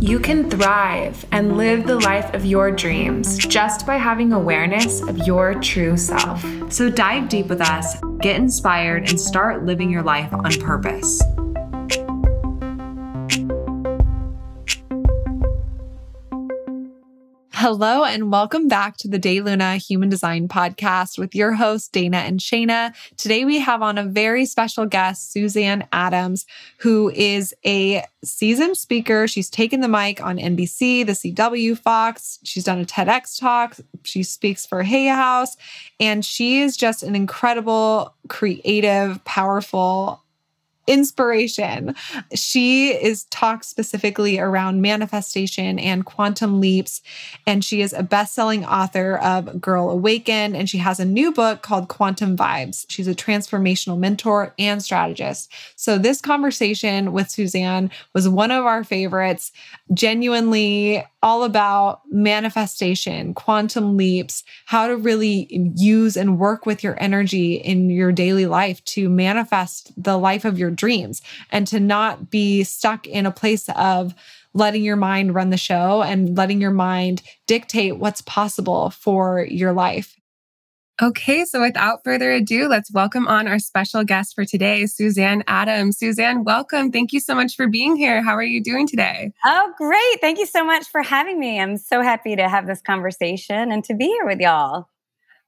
You can thrive and live the life of your dreams just by having awareness of your true self. So dive deep with us, get inspired, and start living your life on purpose. Hello, and welcome back to the Day Luna Human Design Podcast with your hosts, Dana and Shayna. Today, we have on a very special guest, Suzanne Adams, who is a seasoned speaker. She's taken the mic on NBC, the CW, Fox. She's done a TEDx talk. She speaks for Hay House, and she is just an incredible, creative, powerful, inspiration. She is talked specifically around manifestation and quantum leaps. And she is a best selling author of Girl Awakened. And she has a new book called Quantum Vibes. She's a transformational mentor and strategist. So, this conversation with Suzanne was one of our favorites. Genuinely, all about manifestation, quantum leaps, how to really use and work with your energy in your daily life to manifest the life of your dreams and to not be stuck in a place of letting your mind run the show and letting your mind dictate what's possible for your life. Okay, so without further ado, let's welcome on our special guest for today, Suzanne Adams. Suzanne, welcome. Thank you so much for being here. How are you doing today? Oh, great. Thank you so much for having me. I'm so happy to have this conversation and to be here with y'all.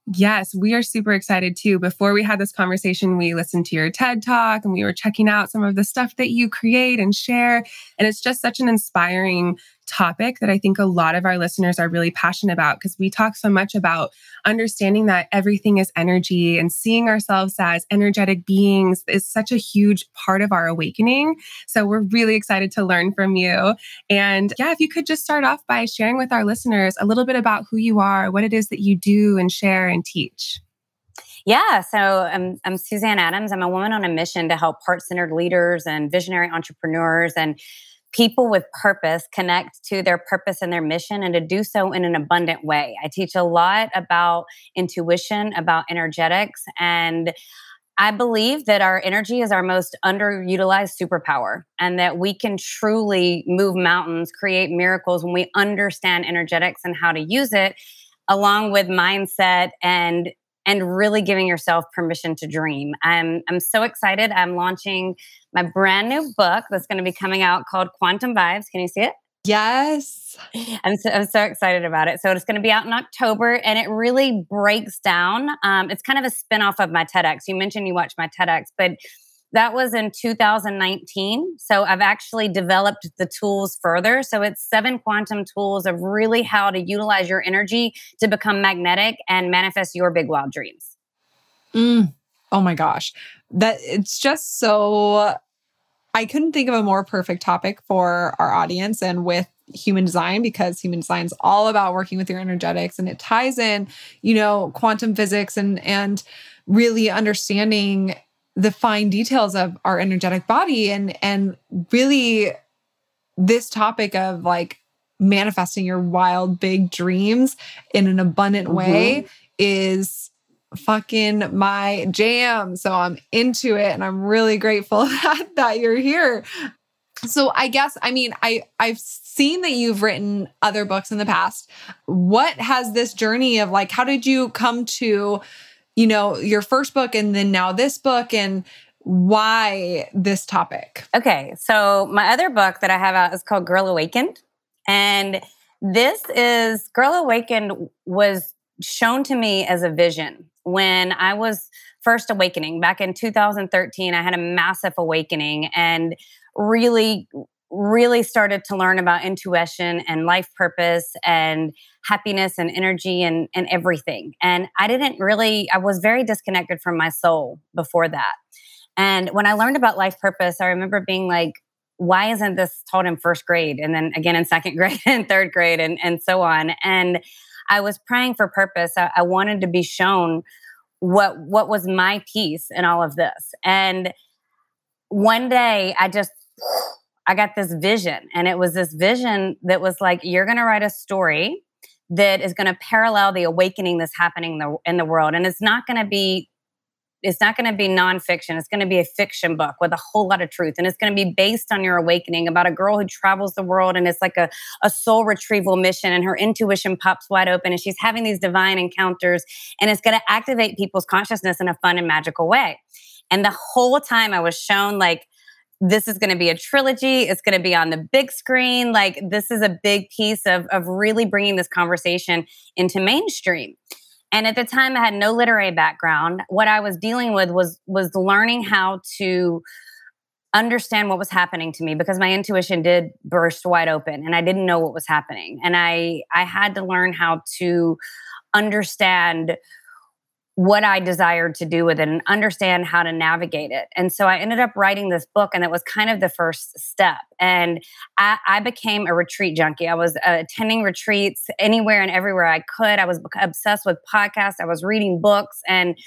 Yes, we are super excited too. Before we had this conversation, we listened to your TED talk and we were checking out some of the stuff that you create and share. And it's just such an inspiring topic that I think a lot of our listeners are really passionate about because we talk so much about understanding that everything is energy and seeing ourselves as energetic beings is such a huge part of our awakening. So we're really excited to learn from you. And yeah, if you could just start off by sharing with our listeners a little bit about who you are, what it is that you do and share and teach. Yeah, so I'm, I'm Suzanne Adams. I'm a woman on a mission to help heart centered leaders and visionary entrepreneurs and people with purpose connect to their purpose and their mission and to do so in an abundant way. I teach a lot about intuition, about energetics, and I believe that our energy is our most underutilized superpower and that we can truly move mountains, create miracles when we understand energetics and how to use it along with mindset and and really giving yourself permission to dream. I'm I'm so excited. I'm launching my brand new book that's going to be coming out called Quantum Vibes. Can you see it? Yes. I'm so, I'm so excited about it. So it's going to be out in October and it really breaks down. Um, it's kind of a spinoff of my TEDx. You mentioned you watched my TEDx, but that was in 2019. So I've actually developed the tools further. So it's seven quantum tools of really how to utilize your energy to become magnetic and manifest your big wild dreams. Mm. Oh my gosh. That it's just so I couldn't think of a more perfect topic for our audience and with human design because human design is all about working with your energetics and it ties in, you know, quantum physics and and really understanding the fine details of our energetic body and and really this topic of like manifesting your wild big dreams in an abundant mm-hmm. way is fucking my jam. So i'm into it and i'm really grateful that, that you're here. So i guess i mean i i've seen that you've written other books in the past. What has this journey of like how did you come to you know, your first book and then now this book and why this topic? Okay. So my other book that I have out is called Girl Awakened. And this is Girl Awakened was shown to me as a vision when I was first awakening back in 2013. I had a massive awakening and really really started to learn about intuition and life purpose and happiness and energy and, and everything. And I didn't really, I was very disconnected from my soul before that. And when I learned about life purpose, I remember being like, why isn't this taught in first grade and then again in second grade and third grade and, and so on? And I was praying for purpose. I, I wanted to be shown what what was my piece in all of this. And one day I just I got this vision and it was this vision that was like you're going to write a story that is going to parallel the awakening that's happening in the, in the world and it's not going to be it's not going to be nonfiction. It's going to be a fiction book with a whole lot of truth. And it's going to be based on your awakening about a girl who travels the world and it's like a, a soul retrieval mission and her intuition pops wide open and she's having these divine encounters and it's going to activate people's consciousness in a fun and magical way. And the whole time I was shown like, this is going to be a trilogy. It's going to be on the big screen. Like, this is a big piece of, of really bringing this conversation into mainstream. And at the time, I had no literary background. What I was dealing with was was learning how to understand what was happening to me because my intuition did burst wide open and I didn't know what was happening. And I I had to learn how to understand what I desired to do with it and understand how to navigate it. And so I ended up writing this book, and it was kind of the first step. And I, I became a retreat junkie. I was uh, attending retreats anywhere and everywhere I could. I was obsessed with podcasts, I was reading books, and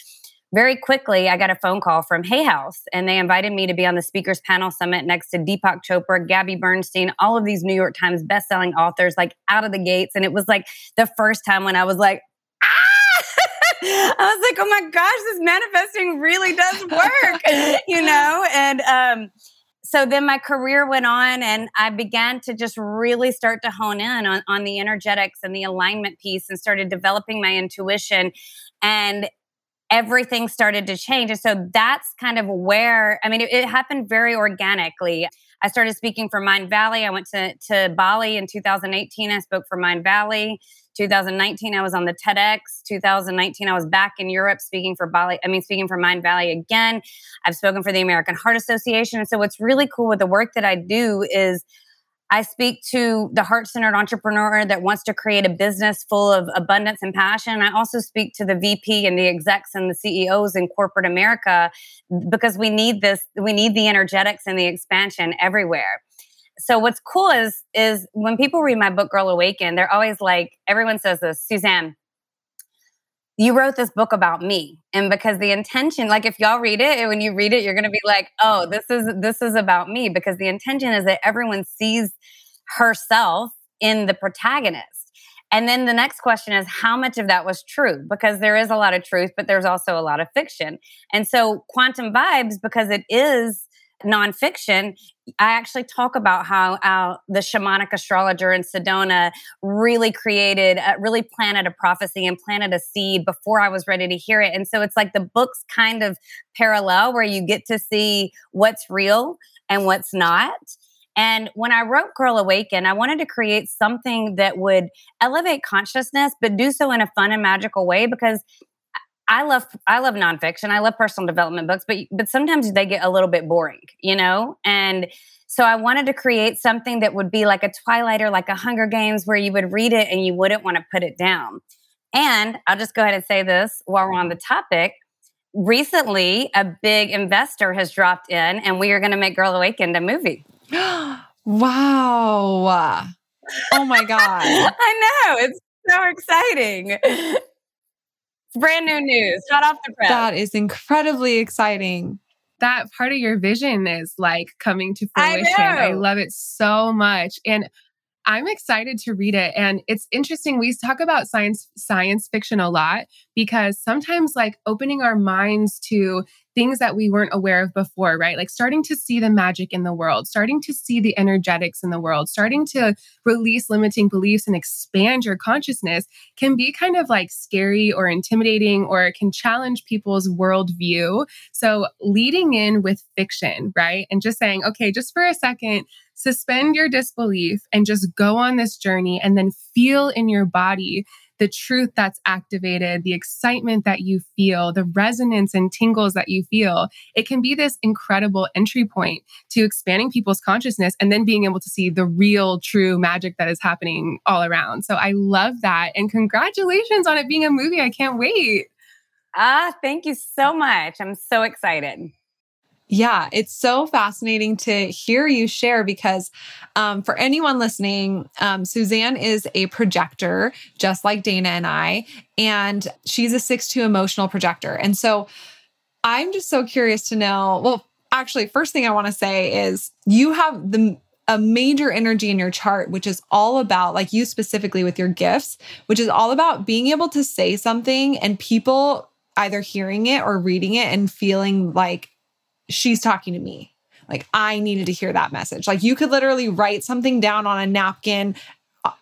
very quickly, I got a phone call from Hay House, and they invited me to be on the speakers panel summit next to Deepak Chopra, Gabby Bernstein, all of these New York Times bestselling authors, like out of the gates. And it was like the first time when I was like, I was like, oh my gosh, this manifesting really does work, you know? And um, so then my career went on and I began to just really start to hone in on, on the energetics and the alignment piece and started developing my intuition. And everything started to change. And so that's kind of where, I mean, it, it, happened very organically. I started speaking for Mindvalley. I went to, to Bali in 2018. I spoke for Mindvalley. 2019, I was on the TEDx. 2019, I was back in Europe speaking for Bali. I mean, speaking for Mindvalley again. I've spoken for the American Heart Association. And so, what's really cool with the work that I do is I speak to the heart centered entrepreneur that wants to create a business full of abundance and passion. I also speak to the VP and the execs and the CEOs in corporate America because we need this, we need the energetics and the expansion everywhere so what's cool is is when people read my book Girl Awaken, they're always like, everyone says this, Suzanne, you wrote this book about me. And because the intention, like if y'all read it, and when you read it, you're gonna be like, oh, this is this is about me. Because the intention is that everyone sees herself in the protagonist. And then the next question is how much of that was true? Because there is a lot of truth, but there's also a lot of fiction. And so quantum vibes, because it is nonfiction, I actually talk about how the shamanic astrologer in Sedona really created, uh, really planted a prophecy and planted a seed before I was ready to hear it. And so it's like the books kind of parallel where you get to see what's real and what's not. And when I wrote Girl Awaken, I wanted to create something that would elevate consciousness, but do so in a fun and magical way because I love I love nonfiction. I love personal development books, but but sometimes they get a little bit boring, you know. And so I wanted to create something that would be like a Twilight or like a Hunger Games, where you would read it and you wouldn't want to put it down. And I'll just go ahead and say this while we're on the topic. Recently, a big investor has dropped in, and we are going to make Girl Awakened a movie. wow! Oh my god! I know it's so exciting brand new news, hot off the press. That is incredibly exciting. That part of your vision is like coming to fruition. I, I love it so much. And I'm excited to read it. And it's interesting. We talk about science science fiction a lot because sometimes like opening our minds to things that we weren't aware of before, right? Like starting to see the magic in the world, starting to see the energetics in the world, starting to release limiting beliefs and expand your consciousness can be kind of like scary or intimidating or it can challenge people's worldview. So leading in with fiction, right? And just saying, okay, just for a second, suspend your disbelief and just go on this journey and then feel in your body the truth that's activated, the excitement that you feel, the resonance and tingles that you feel, it can be this incredible entry point to expanding people's consciousness and then being able to see the real, true magic that is happening all around. So I love that. And congratulations on it being a movie. I can't wait. Ah, thank you so much. I'm so excited. Yeah, it's so fascinating to hear you share because um, for anyone listening, um, Suzanne is a projector, just like Dana and I, and she's a 6 2 emotional projector. And so I'm just so curious to know. Well, actually, first thing I want to say is you have the a major energy in your chart, which is all about, like you specifically with your gifts, which is all about being able to say something and people either hearing it or reading it and feeling like she's talking to me. Like I needed to hear that message. Like you could literally write something down on a napkin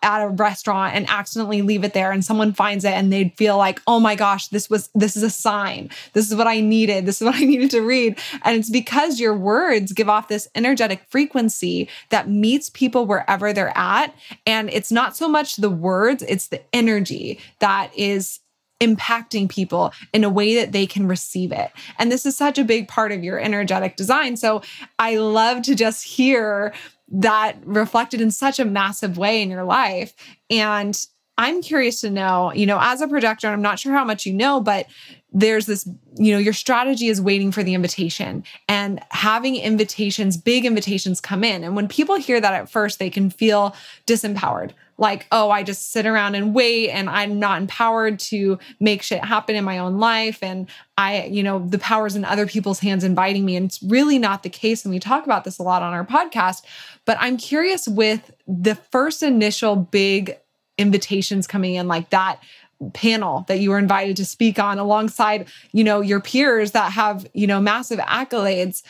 at a restaurant and accidentally leave it there and someone finds it and they'd feel like oh my gosh this was this is a sign this is what i needed this is what i needed to read and it's because your words give off this energetic frequency that meets people wherever they're at and it's not so much the words it's the energy that is impacting people in a way that they can receive it. And this is such a big part of your energetic design. So I love to just hear that reflected in such a massive way in your life. And I'm curious to know, you know, as a projector, I'm not sure how much you know, but there's this, you know, your strategy is waiting for the invitation and having invitations, big invitations come in. And when people hear that at first, they can feel disempowered like, oh, I just sit around and wait and I'm not empowered to make shit happen in my own life. And I, you know, the power's in other people's hands inviting me. And it's really not the case. And we talk about this a lot on our podcast. But I'm curious with the first initial big invitations coming in, like that panel that you were invited to speak on alongside you know your peers that have you know massive accolades.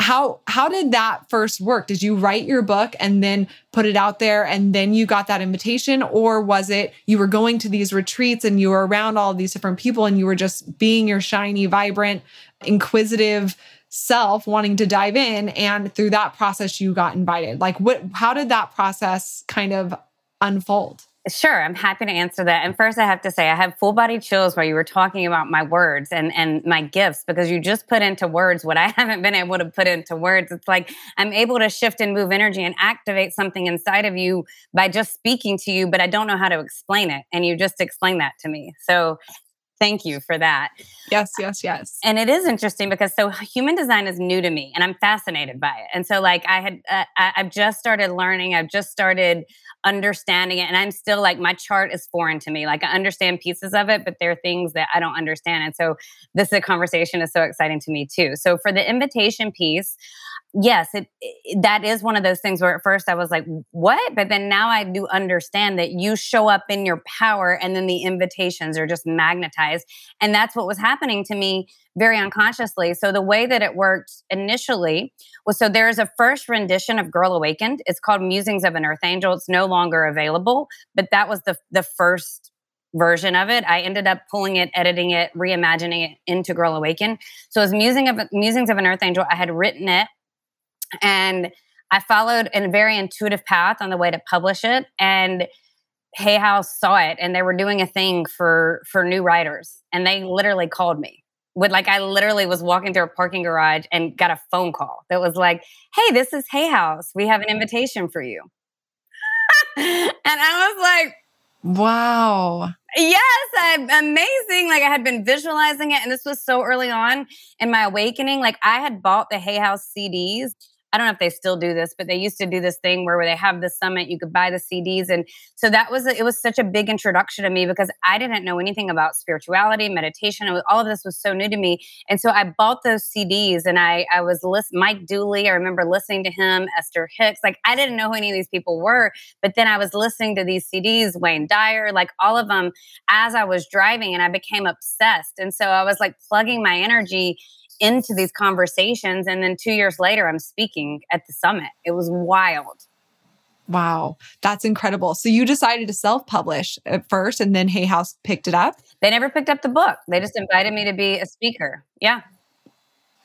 How how did that first work? Did you write your book and then put it out there and then you got that invitation? Or was it you were going to these retreats and you were around all these different people and you were just being your shiny vibrant inquisitive self wanting to dive in? And through that process you got invited. Like what how did that process kind of unfold Sure, I'm happy to answer that. And first, I have to say, I have full body chills while you were talking about my words and, and my gifts because you just put into words what I haven't been able to put into words. It's like I'm able to shift and move energy and activate something inside of you by just speaking to you, but I don't know how to explain it. And you just explained that to me. So Thank you for that. Yes, yes, yes. And it is interesting because so human design is new to me and I'm fascinated by it. And so like I had uh, I, I've just started learning, I've just started understanding it and I'm still like my chart is foreign to me. Like I understand pieces of it, but there are things that I don't understand. And so this conversation is so exciting to me too. So for the invitation piece, yes, it, it, that is one of those things where at first I was like, "What?" But then now I do understand that you show up in your power, and then the invitations are just magnetized, and that's what was happening to me very unconsciously. So the way that it worked initially was so there is a first rendition of Girl Awakened. It's called Musings of an Earth Angel. It's no longer available, but that was the the first version of it. I ended up pulling it, editing it, reimagining it into Girl Awaken. So as Musing of Musings of an Earth Angel, I had written it and I followed a very intuitive path on the way to publish it. And Hay House saw it and they were doing a thing for for new writers. And they literally called me. With like I literally was walking through a parking garage and got a phone call that was like, hey, this is Hay House. We have an invitation for you. and I was like, Wow. Yes, I'm amazing. Like I had been visualizing it, and this was so early on in my awakening. Like I had bought the Hay House CDs I don't know if they still do this, but they used to do this thing where, where they have the summit, you could buy the CDs. And so that was, it was such a big introduction to me because I didn't know anything about spirituality, meditation. Was, all of this was so new to me. And so I bought those CDs and I, I was listening, Mike Dooley, I remember listening to him, Esther Hicks. Like I didn't know who any of these people were, but then I was listening to these CDs, Wayne Dyer, like all of them as I was driving and I became obsessed. And so I was like plugging my energy into these conversations. And then two years later, I'm speaking at the summit. It was wild. Wow, that's incredible. So you decided to self publish at first, and then Hay House picked it up? They never picked up the book. They just invited me to be a speaker. Yeah.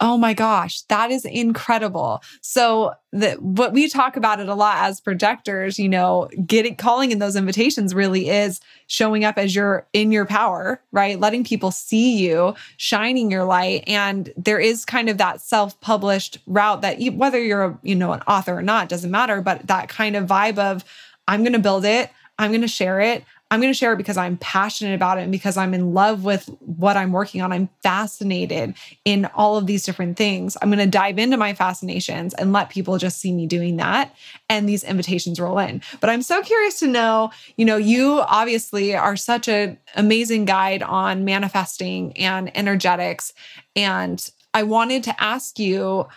Oh my gosh, that is incredible. So the what we talk about it a lot as projectors, you know, getting calling in those invitations really is showing up as you're in your power, right? Letting people see you, shining your light and there is kind of that self-published route that you, whether you're a, you know, an author or not doesn't matter, but that kind of vibe of I'm going to build it, I'm going to share it, I'm going to share it because I'm passionate about it and because I'm in love with what I'm working on. I'm fascinated in all of these different things. I'm going to dive into my fascinations and let people just see me doing that and these invitations roll in. But I'm so curious to know, you know, you obviously are such an amazing guide on manifesting and energetics and I wanted to ask you,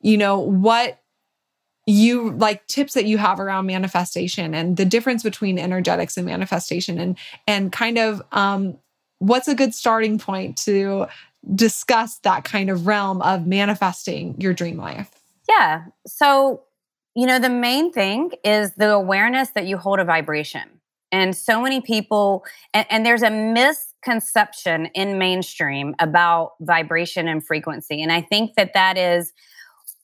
you know, what you like tips that you have around manifestation and the difference between energetics and manifestation and and kind of um what's a good starting point to discuss that kind of realm of manifesting your dream life? Yeah. So you know the main thing is the awareness that you hold a vibration. And so many people and, and there's a misconception in mainstream about vibration and frequency. And i think that that is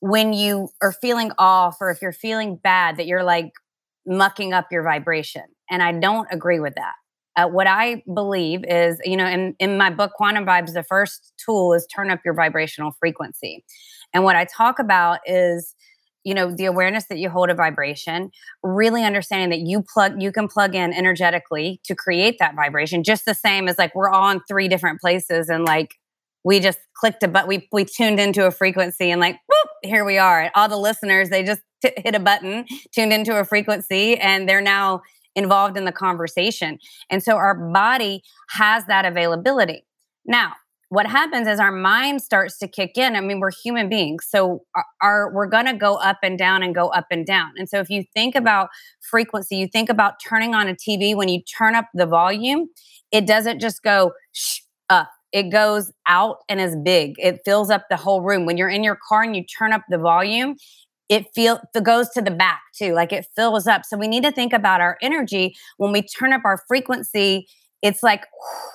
when you are feeling off or if you're feeling bad that you're like mucking up your vibration. And I don't agree with that. Uh, what I believe is, you know, in, in my book, Quantum Vibes, the first tool is turn up your vibrational frequency. And what I talk about is, you know, the awareness that you hold a vibration, really understanding that you plug, you can plug in energetically to create that vibration, just the same as like we're all in three different places and like we just clicked a button. we we tuned into a frequency and like whoop, here we are. All the listeners they just t- hit a button tuned into a frequency and they're now involved in the conversation. And so our body has that availability. Now what happens is our mind starts to kick in. I mean we're human beings so our, our we're going to go up and down and go up and down. And so if you think about frequency you think about turning on a tv when you turn up the volume it doesn't just go shh, up it goes out and is big. It fills up the whole room. When you're in your car and you turn up the volume, it feel it goes to the back too. Like it fills up. So we need to think about our energy when we turn up our frequency. It's like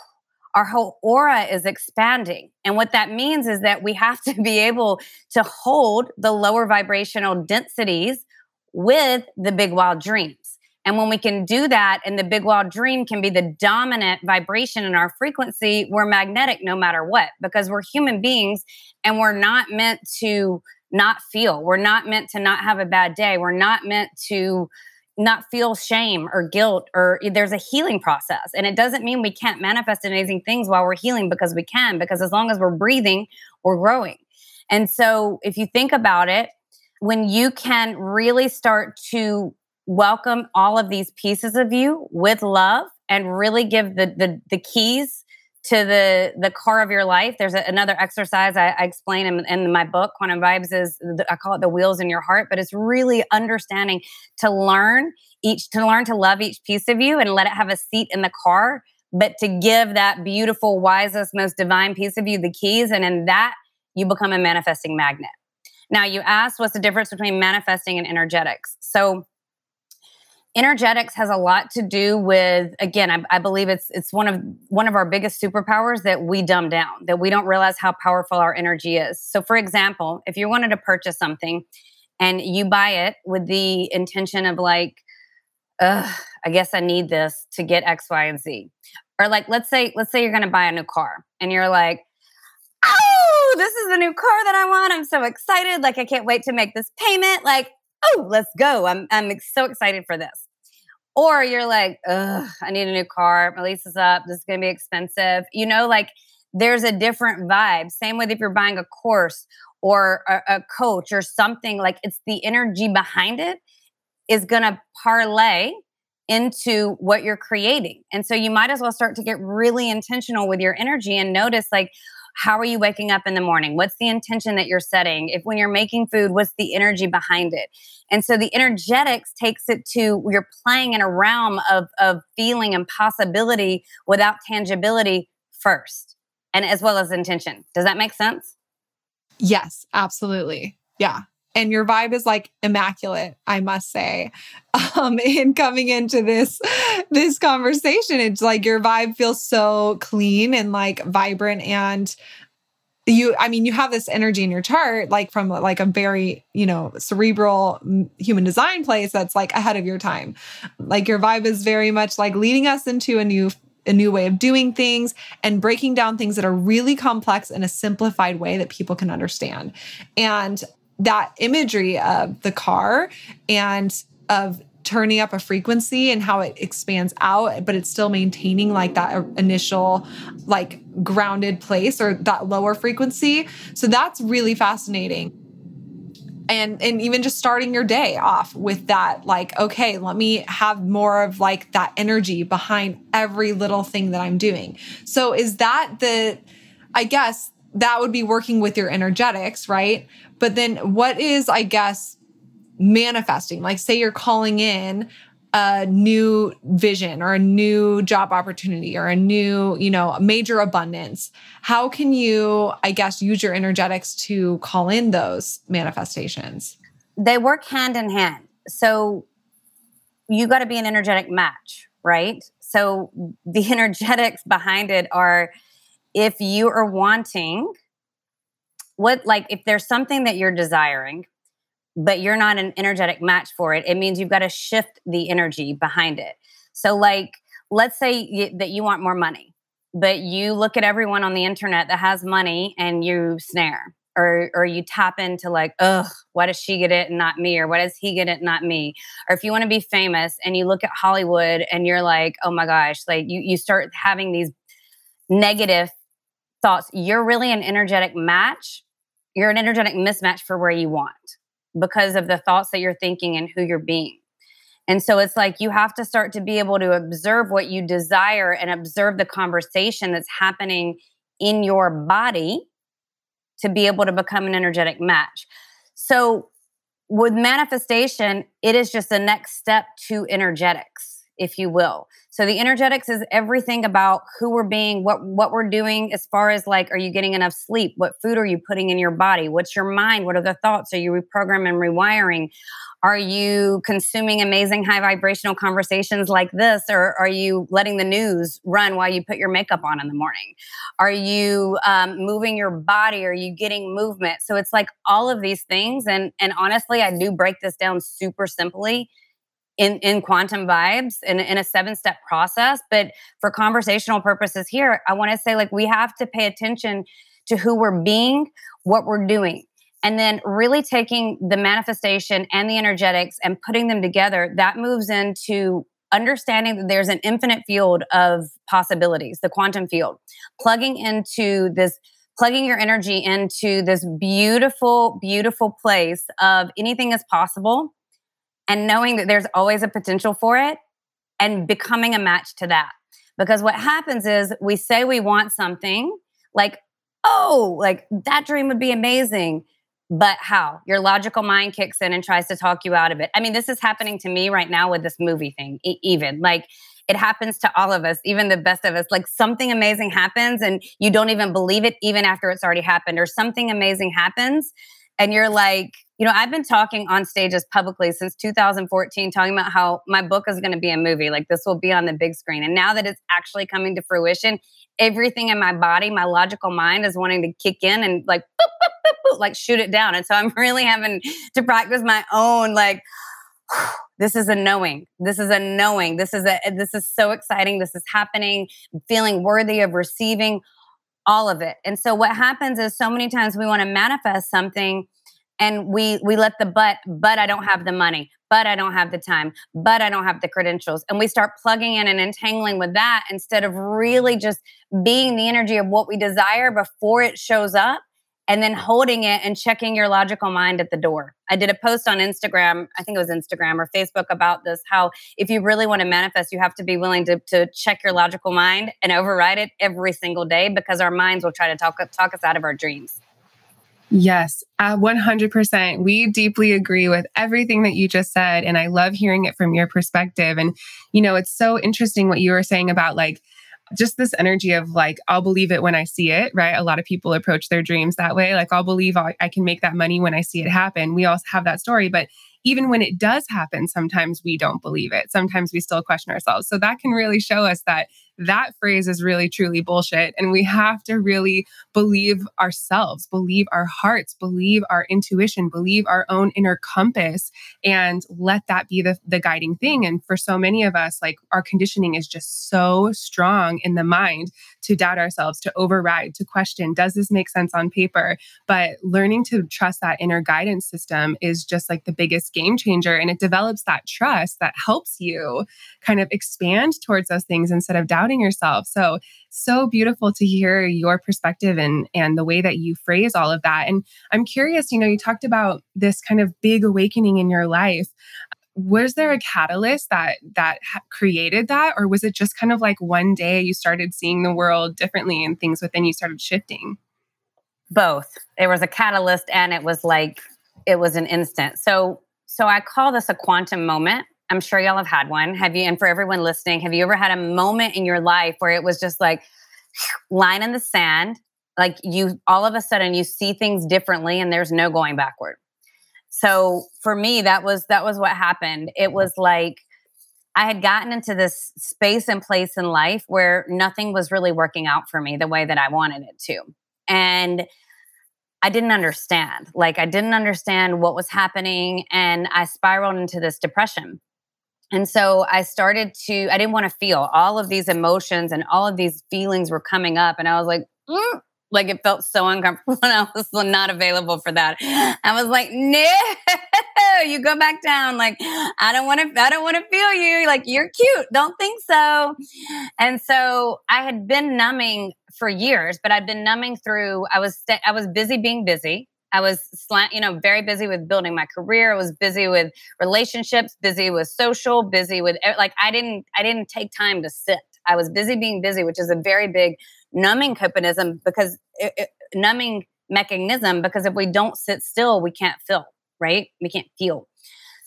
our whole aura is expanding. And what that means is that we have to be able to hold the lower vibrational densities with the big wild dreams. And when we can do that, and the big wild dream can be the dominant vibration in our frequency, we're magnetic no matter what, because we're human beings and we're not meant to not feel. We're not meant to not have a bad day. We're not meant to not feel shame or guilt or there's a healing process. And it doesn't mean we can't manifest amazing things while we're healing because we can, because as long as we're breathing, we're growing. And so if you think about it, when you can really start to welcome all of these pieces of you with love and really give the the, the keys to the the car of your life. There's a, another exercise I, I explain in, in, my book quantum vibes is the, i call it the wheels in your heart but it's really understanding to learn each to learn to love each piece of you and let it have a seat in the car but to give that beautiful wisest most divine piece of you the keys and in that you become a manifesting magnet. Now you asked what's the difference between manifesting and energetics. So energetics has a lot to do with again I, I, believe it's it's one of one of our biggest superpowers that we dumb down that we don't realize how powerful our energy is. So for example if you wanted to purchase something and you buy it with the intention of like i guess i need this to get x y and z. Or like let's say let's say you're going to buy a new car and you're like oh this is the new car that i want. I'm so excited. Like i can't wait to make this payment. Like oh let's go. I'm i'm so excited for this or you're like, ugh, I need a new car. My lease is up. This is going to be expensive. You know, like there's a different vibe. Same with if you're buying a course or a, a coach or something, like it's the energy behind it is going to parlay into what you're creating. And so you might as well start to get really intentional with your energy and notice like, how are you waking up in the morning? What's the intention that you're setting? If when you're making food, what's the energy behind it? And so the energetics takes it to you're playing in a realm of, of feeling and possibility without tangibility first, and as well as intention. Does that make sense? Yes, absolutely. Yeah and your vibe is like immaculate i must say. Um in coming into this this conversation it's like your vibe feels so clean and like vibrant and you i mean you have this energy in your chart like from like a very you know cerebral human design place that's like ahead of your time. Like your vibe is very much like leading us into a new a new way of doing things and breaking down things that are really complex in a simplified way that people can understand. And that imagery of the car and of turning up a frequency and how it expands out, but it's still maintaining like that uh, initial, like grounded place or that lower frequency. So that's really fascinating. And, and even just starting your day off with that like okay let me have more of like that energy behind every little thing that i'm doing so is that the i guess that would be working with your energetics right? But then what is i guess manifesting? Like say you're calling in a new vision or a new job opportunity or a new you know major abundance. How can you i guess use your energetics to call in those manifestations? They work hand in hand. So you got to be an energetic match right? So the energetics behind it are if you are wanting what like if there's something that you're desiring but you're not an energetic match for it, it means you've got to shift the energy behind it. So, like, let's say y- that you want more money, but you look at everyone on the internet that has money and you snare. Or, or you tap into like, ugh, why does she get it and not me? Or why does he get it and not me? Or if you want to be famous and you look at Hollywood and you're like, oh my gosh, like you, you start having these negative thoughts. You're really an energetic match. You're an energetic mismatch for where you want because of the thoughts that you're thinking and who you're being. And so it's like you have to start to be able to observe what you desire and observe the conversation that's happening in your body to be able to become an energetic match. So with manifestation, it is just the next step to energetics, if you will. So the energetics is everything about who we're being, what what we're doing as far as like are you getting enough sleep? What food are you putting in your body? What's your mind? What are the thoughts? Are you reprogramming and rewiring? Are you consuming amazing high vibrational conversations like this or are you letting the news run while you put your makeup on in the morning? Are you um, moving your body? Are you getting movement? So it's like all of these things and and honestly I do break this down super simply in, in quantum vibes in, in a seven step process. But for conversational purposes here, I want to say like we have to pay attention to who we're being, what we're doing. And then really taking the manifestation and the energetics and putting them together, that moves into understanding that there's an infinite field of possibilities, the quantum field, plugging into this plugging your energy into this beautiful, beautiful place of anything is possible and knowing that there's always a potential for it and becoming a match to that. Because what happens is we say we want something like, oh, like that dream would be amazing. But how? Your logical mind kicks in and tries to talk you out of it. I mean, this is happening to me right now with this movie thing, e- even. Like, it happens to all of us, even the best of us. Like something amazing happens and you don't even believe it, even after it's already happened, or something amazing happens and you're like, you know, I've been talking on stages publicly since 2014, talking about how my book is going to be a movie. Like this will be on the big screen. And now that it's actually coming to fruition, everything in my body, my logical mind is wanting to kick in and like, boop, boop, boop, like shoot it down. And so I'm really having to practice my own, like, this is a knowing. This is a knowing. This is a, this is so exciting. This is happening. feeling worthy of receiving all of it. And so what happens is so many times we want to manifest something and we we let the but but I don't have the money, but I don't have the time, but I don't have the credentials. And we start plugging in and entangling with that instead of really just being the energy of what we desire before it shows up and then holding it and checking your logical mind at the door. I did a post on Instagram, I think it was Instagram or Facebook about this how if you really want to manifest, you have to be willing to, to check your logical mind and override it every single day because our minds will try to talk, talk us out of our dreams. Yes, uh, 100%. We deeply agree with everything that you just said. And I love hearing it from your perspective. And, you know, it's so interesting what you were saying about like, just this energy of like, I'll believe it when I see it, right? A lot of people approach their dreams that way. Like, I'll believe I, I can make that money when I see it happen. We all have that story. But even when it does happen, sometimes we don't believe it. Sometimes we still question ourselves. So that can really show us that that phrase is really truly bullshit. And we have to really believe ourselves, believe our hearts, believe our intuition, believe our own inner compass, and let that be the, the guiding thing. And for so many of us, like our conditioning is just so strong in the mind to doubt ourselves, to override, to question, does this make sense on paper? But learning to trust that inner guidance system is just like the biggest game changer. And it develops that trust that helps you kind of expand towards those things instead of doubting yourself. So, so beautiful to hear your perspective and, and the way that you phrase all of that. And I'm curious, you know, you talked about this kind of big awakening in your life. Was there a catalyst that that created that? Or was it just kind of like one day you started seeing the world differently and things within you started shifting? Both. There was a catalyst and it was like it was an instant. So so i call this a quantum moment i'm sure y'all have had one. Have you and for everyone listening have you ever had a moment in your life where it was just like line in the sand? Like you all of a sudden you see things differently and there's no going backward. So for me that was that was what happened. It was like i had gotten into this space and place in life where nothing was really working out for me the way that i wanted it to. And i didn't understand. Like i didn't understand what was happening and i spiraled into this depression and so I started to, I didn't want to feel all of these emotions and all of these feelings were coming up. And I was like, mm, like it felt so uncomfortable and I was not available for that. I was like, no, you go back down. Like, I don't want to, I don't want to feel you. Like, you're cute. Don't think so. And so I had been numbing for years, but I'd been numbing through, I was, st- I was busy being busy. I was, slant, you know, very busy with building my career. I was busy with relationships, busy with social, busy with like I didn't, I didn't take time to sit. I was busy being busy, which is a very big numbing mechanism because it, it, numbing mechanism because if we don't sit still, we can't feel, right? We can't feel.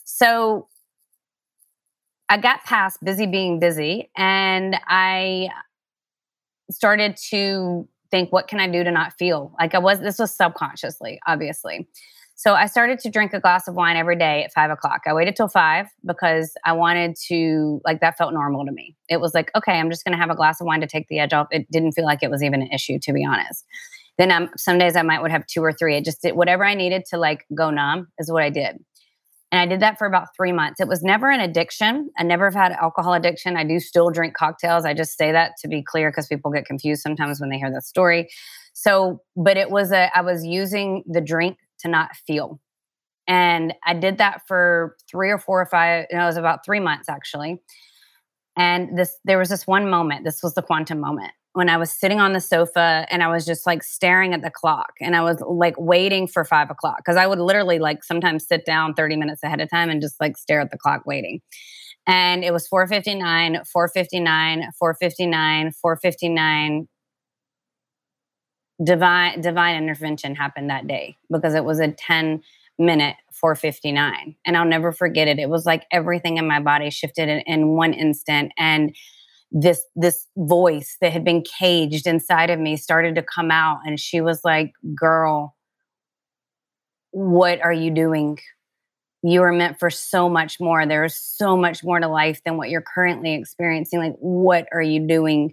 So I got past busy being busy and I started to think, what can I do to not feel? Like I was, this was subconsciously, obviously. So I started to drink a glass of wine every day at five o'clock. I waited till five because I wanted to, like, that felt normal to me. It was like, okay, I'm just going to have a glass of wine to take the edge off. It didn't feel like it was even an issue, to be honest. Then um, some days I might would have two or three. It just did whatever I needed to like go numb is what I did. And I did that for about three months. It was never an addiction. I never have had alcohol addiction. I do still drink cocktails. I just say that to be clear because people get confused sometimes when they hear that story. So, but it was a, I was using the drink to not feel. And I did that for three or four or five, know, it was about three months actually. And this, there was this one moment, this was the quantum moment when I was sitting on the sofa and I was just like staring at the clock and I was like waiting for five o'clock because I would literally like sometimes sit down 30 minutes ahead of time and just like stare at the clock waiting. And it was 459, 459, 459, 459, divine divine intervention happened that day because it was a 10 minute 459 and i'll never forget it. It was like everything in my body shifted in, in one instant. And this this voice that had been caged inside of me started to come out. And she was like girl what are you doing? You are meant for so much more. There is so much more to life than what you're currently experiencing. Like what are you doing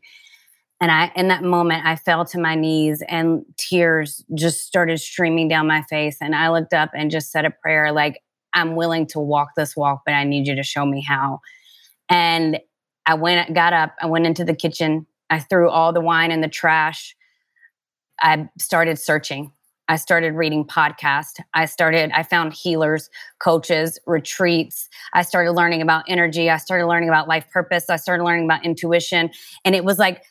and I, in that moment, I fell to my knees and tears just started streaming down my face. And I looked up and just said a prayer like, I'm willing to walk this walk, but I need you to show me how. And I went, got up, I went into the kitchen. I threw all the wine in the trash. I started searching. I started reading podcasts. I started, I found healers, coaches, retreats. I started learning about energy. I started learning about life purpose. I started learning about intuition. And it was like,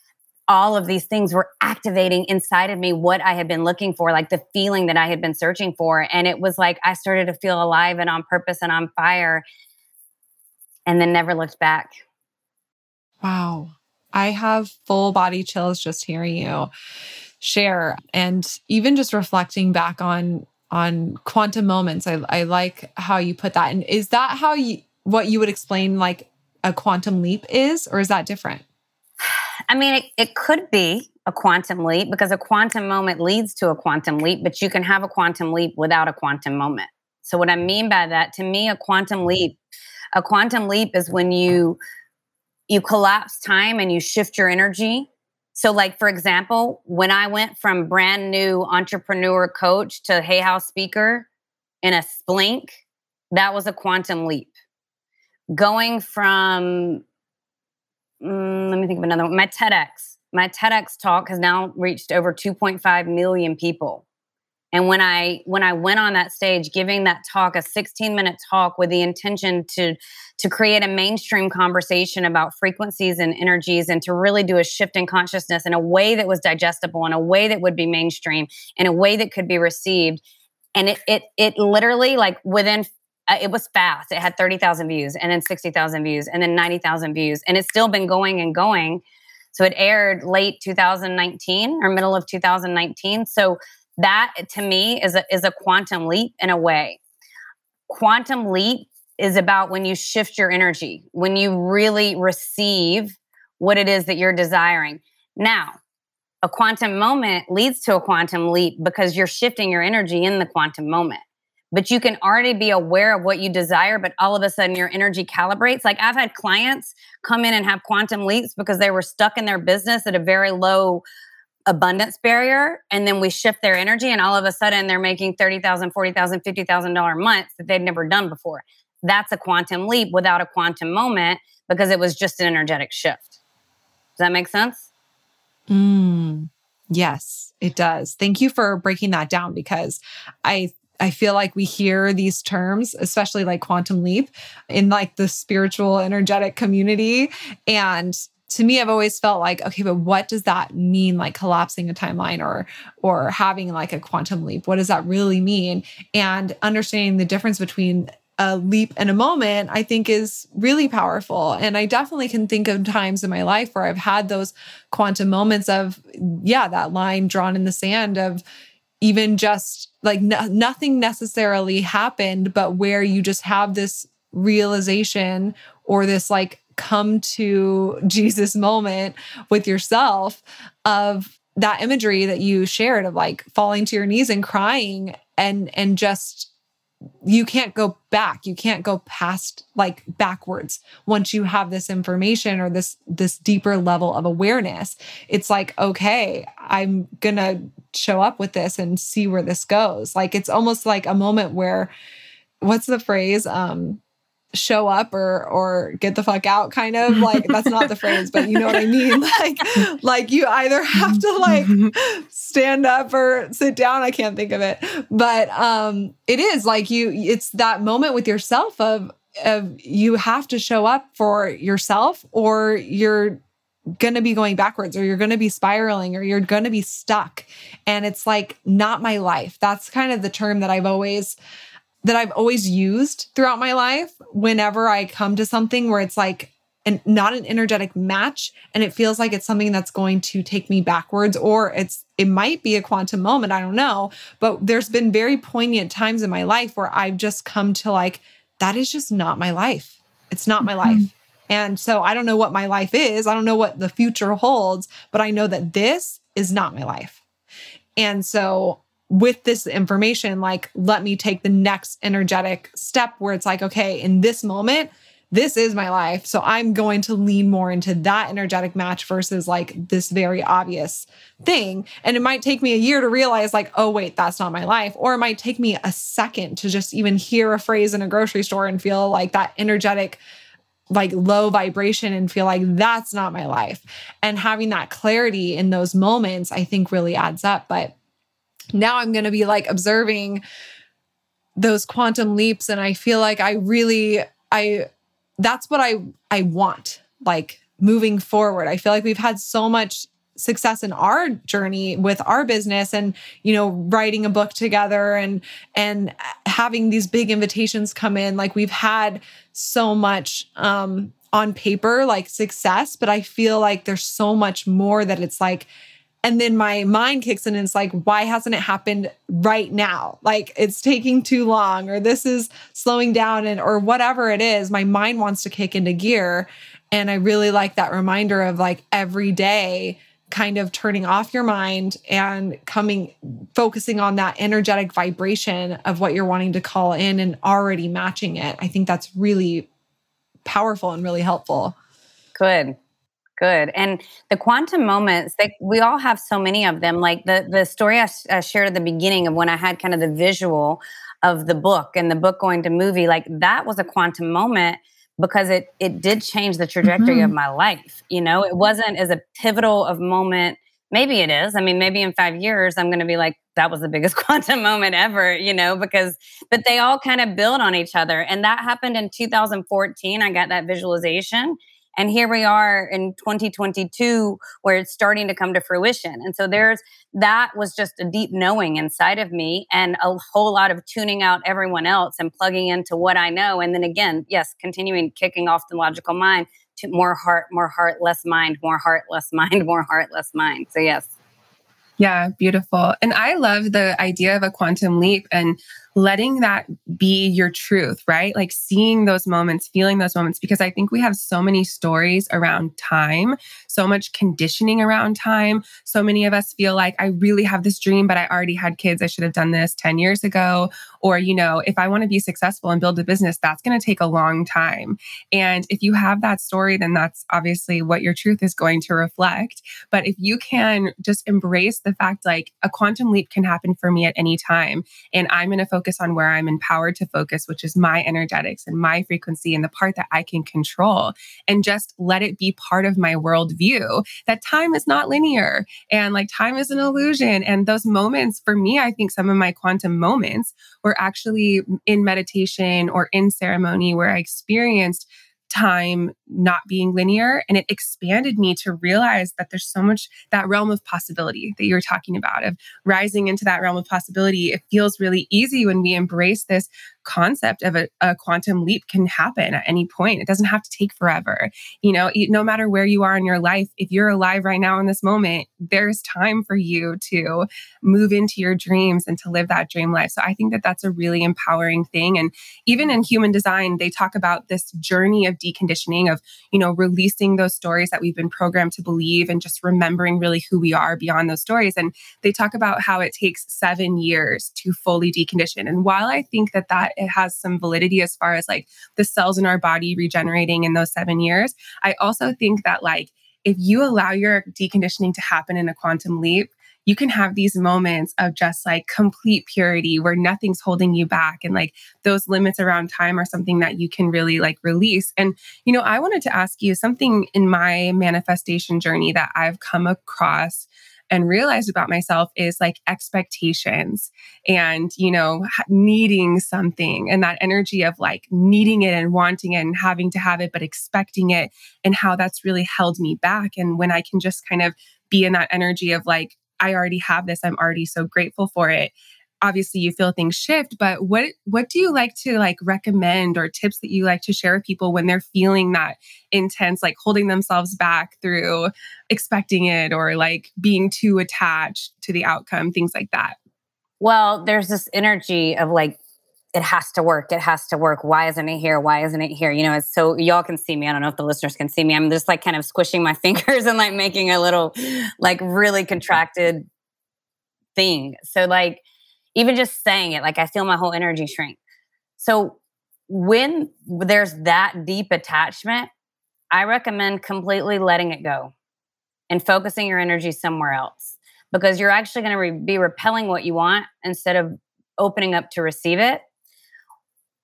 all of these things were activating inside of me what I had been looking for, like the feeling that I had been searching for. And it was like I started to feel alive and on purpose and on fire and then never looked back. Wow. I have full body chills just hearing you share and even just reflecting back on on quantum moments. I, I like how you put that. And is that how you what you would explain like a quantum leap is, or is that different? I mean, it, it could be a quantum leap because a quantum moment leads to a quantum leap, but you can have a quantum leap without a quantum moment. So, what I mean by that, to me, a quantum leap, a quantum leap is when you you collapse time and you shift your energy. So, like, for example, when I went from brand new entrepreneur coach to Hay House speaker in a splink, that was a quantum leap. Going from, mm, let me think of another one, my TEDx. My TEDx talk has now reached over 2.5 million people. And when I when I went on that stage giving that talk, a 16 minute talk with the intention to to create a mainstream conversation about frequencies and energies and to really do a shift in consciousness in a way that was digestible, in a way that would be mainstream, in a way that could be received. And it it it literally like within uh, it was fast. It had 30,000 views and then 60,000 views and then 90,000 views and it's still been going and going. So it aired late 2019 or middle of 2019. So that to me is a, is a quantum leap in a way. Quantum leap is about when you shift your energy, when you really receive what it is that you're desiring. Now, a quantum moment leads to a quantum leap because you're shifting your energy in the quantum moment. But you can already be aware of what you desire, but all of a sudden your energy calibrates. Like I've had clients come in and have quantum leaps because they were stuck in their business at a very low abundance barrier and then we shift their energy and all of a sudden they're making $30,000, $40,000, $50,000 months that they'd never done before. That's a quantum leap without a quantum moment because it was just an energetic shift. Does that make sense? Mm, yes, it does. Thank you for breaking that down because I I feel like we hear these terms, especially like quantum leap in like the spiritual energetic community. And to me i've always felt like okay but what does that mean like collapsing a timeline or or having like a quantum leap? What does that really mean? And understanding the difference between a leap and a moment i think is really powerful. And i definitely can think of times in my life where i've had those quantum moments of yeah that line drawn in the sand of even just like no, nothing necessarily happened but where you just have this realization or this like come to Jesus moment with yourself of that imagery that you shared of like falling to your knees and crying and and just you can't go back. You can't go past like backwards. Once you have this information or this this deeper level of awareness it's like okay i'm gonna show up with this and see where this goes. Like it's almost like a moment where what's the phrase? Um show up or or get the fuck out kind of like that's not the phrase but you know what i mean? Like like you either have to like stand up or sit down i can't think of it. But um it is like you it's that moment with yourself of of you have to show up for yourself or you're going to be going backwards or you're going to be spiraling or you're going to be stuck. And it's like not my life. That's kind of the term that i've always that I've always used throughout my life whenever I come to something where it's like and not an energetic match and it feels like it's something that's going to take me backwards or it's it might be a quantum moment i don't know. But there's been very poignant times in my life where i've just come to like that is just not my life. It's not my mm-hmm. life. And so i don't know what my life is. I don't know what the future holds but i know that this is not my life. And so with this information, like, let me take the next energetic step where it's like, okay, in this moment, this is my life. So I'm going to lean more into that energetic match versus like this very obvious thing. And it might take me a year to realize, like, oh, wait, that's not my life. Or it might take me a second to just even hear a phrase in a grocery store and feel like that energetic like low vibration and feel like that's not my life. And having that clarity in those moments, I think really adds up. But now I'm going to be like observing those quantum leaps and I feel like I really I that's what I I want like moving forward. I feel like we've had so much success in our journey with our business and you know writing a book together and and having these big invitations come in like we've had so much um on paper like success but I feel like there's so much more that it's like and then my mind kicks in and it's like, why hasn't it happened right now? Like it's taking too long, or this is slowing down, and or whatever it is. My mind wants to kick into gear. And I really like that reminder of like every day kind of turning off your mind and coming focusing on that energetic vibration of what you're wanting to call in and already matching it. I think that's really powerful and really helpful. Good. Good. And the quantum moments, they, we all have so many of them. Like the, the story I, I shared at the beginning of when I had kind of the visual of the book and the book going to movie, like that was a quantum moment because it it did change the trajectory mm-hmm. of my life. You know, it wasn't as a pivotal of moment. Maybe it is. I mean, maybe in five years I'm going to be like, that was the biggest quantum moment ever. You know, because but they all kind of build on each other, and that happened in 2014. I got that visualization, and here we are in 2022 where it's starting to come to fruition. And so there's that was just a deep knowing inside of me and a whole lot of tuning out everyone else and plugging into what I know. And then again, yes, continuing kicking off the logical mind to more heart, more heart, less mind, more heart, less mind, more heart, less mind. So yes. Yeah, beautiful. And I love the idea of a quantum leap and letting that be your truth, right? Like seeing those moments, feeling those moments, because I think we have so many stories around time, so much conditioning around time. So many of us feel like I really have this dream, but I already had kids. I should have done this 10 years ago. Or, you know, if I want to be successful and build a business, that's going to take a long time. And if you have that story, then that's obviously what your truth is going to reflect. But if you can just embrace the fact like a quantum leap can happen for me at any time, and I'm going to focus focus on where I'm empowered to focus, which is my energetics and my frequency and the part that I can control, and just let it be part of my worldview that time is not linear and like time is an illusion. And those moments, for me, I think some of my quantum moments were actually in meditation or in ceremony where I experienced time not being linear and it expanded me to realize that there's so much that realm of possibility that you're talking about of rising into that realm of possibility. It feels really easy when we embrace this concept of a, a, quantum leap can happen at any point. It doesn't have to take forever. You know, no matter where you are in your life, if you're alive right now in this moment, there's time for you to move into your dreams and to live that dream life. So I think that that's a really empowering thing. And even in human design, they talk about this journey of deconditioning, of, you know, releasing those stories that we've been programmed to believe and just remembering really who we are beyond those stories. And they talk about how it takes seven years to fully decondition. And while I think that that it has some validity as far as like the cells in our body regenerating in those seven years. I also think that like if you allow your deconditioning to happen in a quantum leap, you can have these moments of just like complete purity where nothing's holding you back. And like those limits around time are something that you can really like release. And, you know, I wanted to ask you something in my manifestation journey that I've come across and realized about myself is like expectations and, you know, needing something and that energy of like needing it and wanting it and having to have it, but expecting it and how that's really held me back. And when I can just kind of be in that energy of like, I already have this, I'm already so grateful for it obviously you feel things shift but what what do you like to like recommend or tips that you like to share with people when they're feeling that intense like holding themselves back through expecting it or like being too attached to the outcome things like that? Well there's this energy of like it has to work it has to work. Why isn't it here? Why isn't it here? You know it's so y'all can see me. I don't know if the listeners can see me. I'm just like kind of squishing my fingers and like making a little like really contracted thing. So like even just saying it, like I feel my whole energy shrink. So when there's that deep attachment, I recommend completely letting it go and focusing your energy somewhere else because you're actually going to re- be repelling what you want instead of opening up to receive it.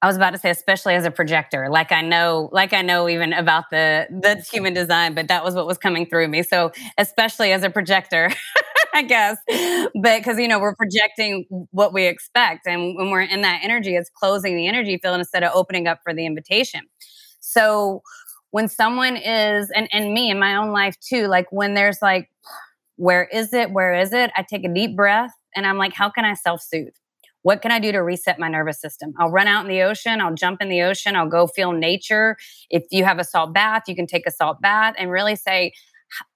I was about to say, especially as a projector, like I know, like I know even about the the human design, but that was what was coming through me. So, especially as a projector, I guess. But because, you know, we're projecting what we expect. And when we're in that energy, it's closing the energy field instead of opening up for the invitation. So when someone is, and, and me in my own life too, like when there's like, where is it? Where is it? I take a deep breath and I'm like, how can I self soothe? What can I do to reset my nervous system? I'll run out in the ocean. I'll jump in the ocean. I'll go feel nature. If you have a salt bath, you can take a salt bath and really say,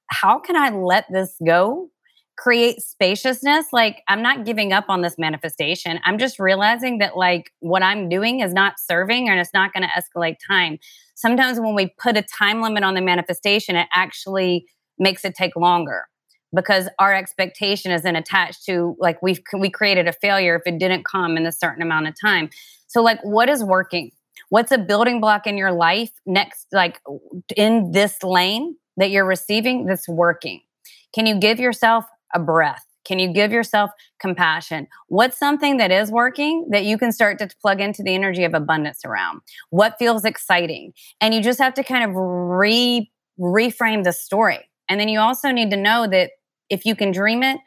how can I let this go create spaciousness like i'm not giving up on this manifestation. I'm just realizing that like what i'm doing is not serving and it's not going to escalate time. Sometimes when we put a time limit on the manifestation it actually makes it take longer because our expectation isn't attached to like we've we created a failure if it didn't come in a certain amount of time. So like what is working? What's a building block in your life next, like in this lane that you're receiving that's working? Can you give yourself a breath? Can you give yourself compassion? What's something that is working that you can start to plug into the energy of abundance around? What feels exciting? And you just have to kind of re reframe the story. And then you also need to know that if you can dream it,